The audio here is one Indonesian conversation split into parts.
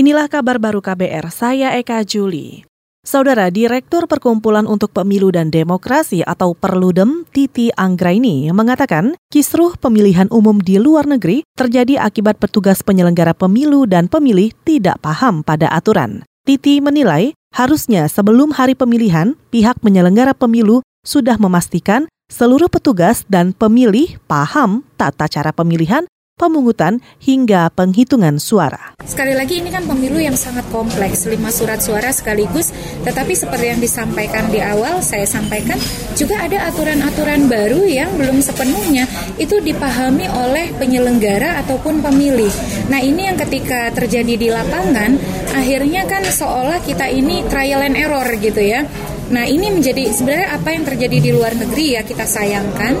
Inilah kabar baru KBR, saya Eka Juli. Saudara Direktur Perkumpulan untuk Pemilu dan Demokrasi atau Perludem, Titi Anggraini, mengatakan kisruh pemilihan umum di luar negeri terjadi akibat petugas penyelenggara pemilu dan pemilih tidak paham pada aturan. Titi menilai harusnya sebelum hari pemilihan, pihak penyelenggara pemilu sudah memastikan seluruh petugas dan pemilih paham tata cara pemilihan pemungutan, hingga penghitungan suara. Sekali lagi ini kan pemilu yang sangat kompleks, lima surat suara sekaligus, tetapi seperti yang disampaikan di awal, saya sampaikan juga ada aturan-aturan baru yang belum sepenuhnya itu dipahami oleh penyelenggara ataupun pemilih. Nah ini yang ketika terjadi di lapangan, akhirnya kan seolah kita ini trial and error gitu ya. Nah ini menjadi sebenarnya apa yang terjadi di luar negeri ya kita sayangkan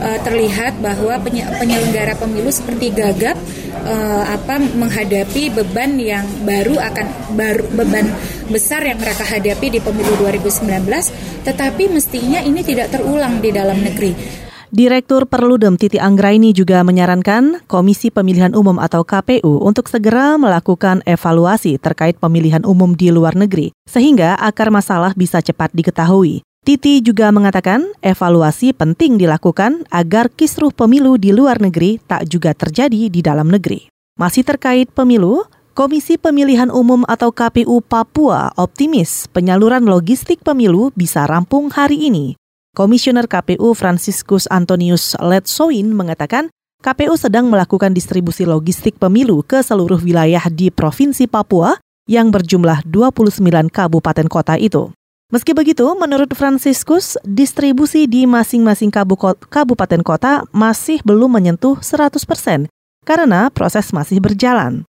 uh, terlihat bahwa penyelenggara pemilu seperti gagap uh, apa menghadapi beban yang baru akan baru beban besar yang mereka hadapi di pemilu 2019 tetapi mestinya ini tidak terulang di dalam negeri. Direktur Perludem Titi Anggraini juga menyarankan Komisi Pemilihan Umum atau KPU untuk segera melakukan evaluasi terkait pemilihan umum di luar negeri, sehingga akar masalah bisa cepat diketahui. Titi juga mengatakan evaluasi penting dilakukan agar kisruh pemilu di luar negeri tak juga terjadi di dalam negeri. Masih terkait pemilu, Komisi Pemilihan Umum atau KPU Papua optimis penyaluran logistik pemilu bisa rampung hari ini. Komisioner KPU Franciscus Antonius Letsoin mengatakan KPU sedang melakukan distribusi logistik pemilu ke seluruh wilayah di Provinsi Papua yang berjumlah 29 kabupaten kota itu. Meski begitu, menurut Franciscus, distribusi di masing-masing kabupaten kota masih belum menyentuh 100% karena proses masih berjalan.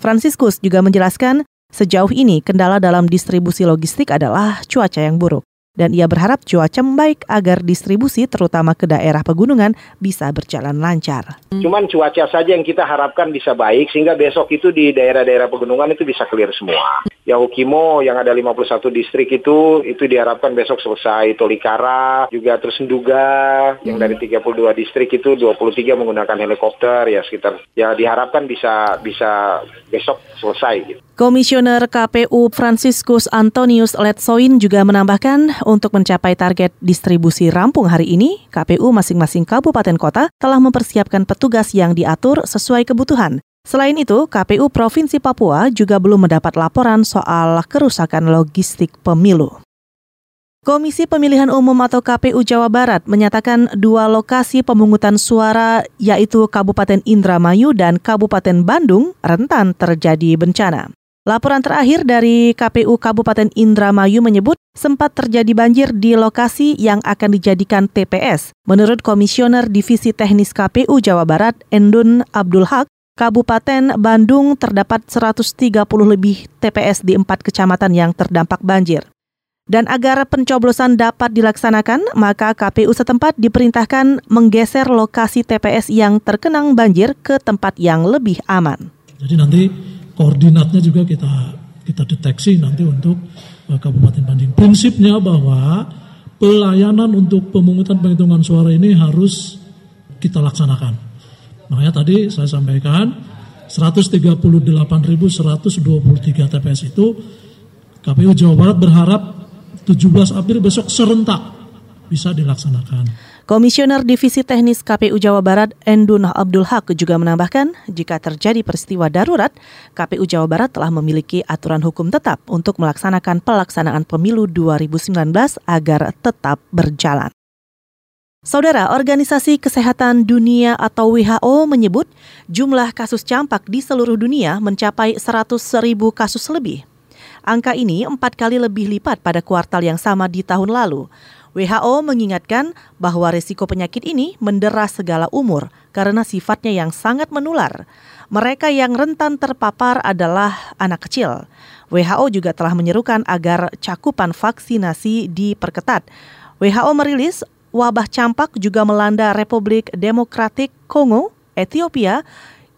Franciscus juga menjelaskan, sejauh ini kendala dalam distribusi logistik adalah cuaca yang buruk dan ia berharap cuaca membaik agar distribusi terutama ke daerah pegunungan bisa berjalan lancar. Cuman cuaca saja yang kita harapkan bisa baik sehingga besok itu di daerah-daerah pegunungan itu bisa clear semua. Yahukimo yang ada 51 distrik itu itu diharapkan besok selesai. Tolikara juga terus Nduga yang dari 32 distrik itu 23 menggunakan helikopter ya sekitar ya diharapkan bisa bisa besok selesai gitu. Komisioner KPU Franciscus Antonius Letsoin juga menambahkan untuk mencapai target distribusi rampung hari ini, KPU masing-masing kabupaten kota telah mempersiapkan petugas yang diatur sesuai kebutuhan. Selain itu, KPU Provinsi Papua juga belum mendapat laporan soal kerusakan logistik pemilu. Komisi Pemilihan Umum atau KPU Jawa Barat menyatakan dua lokasi pemungutan suara yaitu Kabupaten Indramayu dan Kabupaten Bandung rentan terjadi bencana. Laporan terakhir dari KPU Kabupaten Indramayu menyebut sempat terjadi banjir di lokasi yang akan dijadikan TPS. Menurut Komisioner Divisi Teknis KPU Jawa Barat, Endun Abdul Haq, Kabupaten Bandung terdapat 130 lebih TPS di empat kecamatan yang terdampak banjir. Dan agar pencoblosan dapat dilaksanakan, maka KPU setempat diperintahkan menggeser lokasi TPS yang terkenang banjir ke tempat yang lebih aman. Jadi nanti koordinatnya juga kita kita deteksi nanti untuk uh, Kabupaten Bandung. Prinsipnya bahwa pelayanan untuk pemungutan penghitungan suara ini harus kita laksanakan. Makanya tadi saya sampaikan 138.123 TPS itu KPU Jawa Barat berharap 17 April besok serentak bisa dilaksanakan. Komisioner Divisi Teknis KPU Jawa Barat Endun Abdul Haq juga menambahkan, jika terjadi peristiwa darurat, KPU Jawa Barat telah memiliki aturan hukum tetap untuk melaksanakan pelaksanaan pemilu 2019 agar tetap berjalan. Saudara, Organisasi Kesehatan Dunia atau WHO menyebut jumlah kasus campak di seluruh dunia mencapai 100 ribu kasus lebih. Angka ini empat kali lebih lipat pada kuartal yang sama di tahun lalu. WHO mengingatkan bahwa risiko penyakit ini mendera segala umur karena sifatnya yang sangat menular. Mereka yang rentan terpapar adalah anak kecil. WHO juga telah menyerukan agar cakupan vaksinasi diperketat. WHO merilis wabah campak juga melanda Republik Demokratik Kongo, Ethiopia,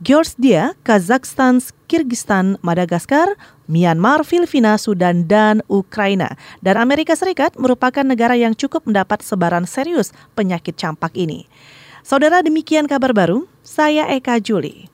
Georgia, Kazakhstan, Kyrgyzstan, Madagaskar, Myanmar, Filipina, Sudan, dan Ukraina. Dan Amerika Serikat merupakan negara yang cukup mendapat sebaran serius penyakit campak ini. Saudara demikian kabar baru, saya Eka Juli.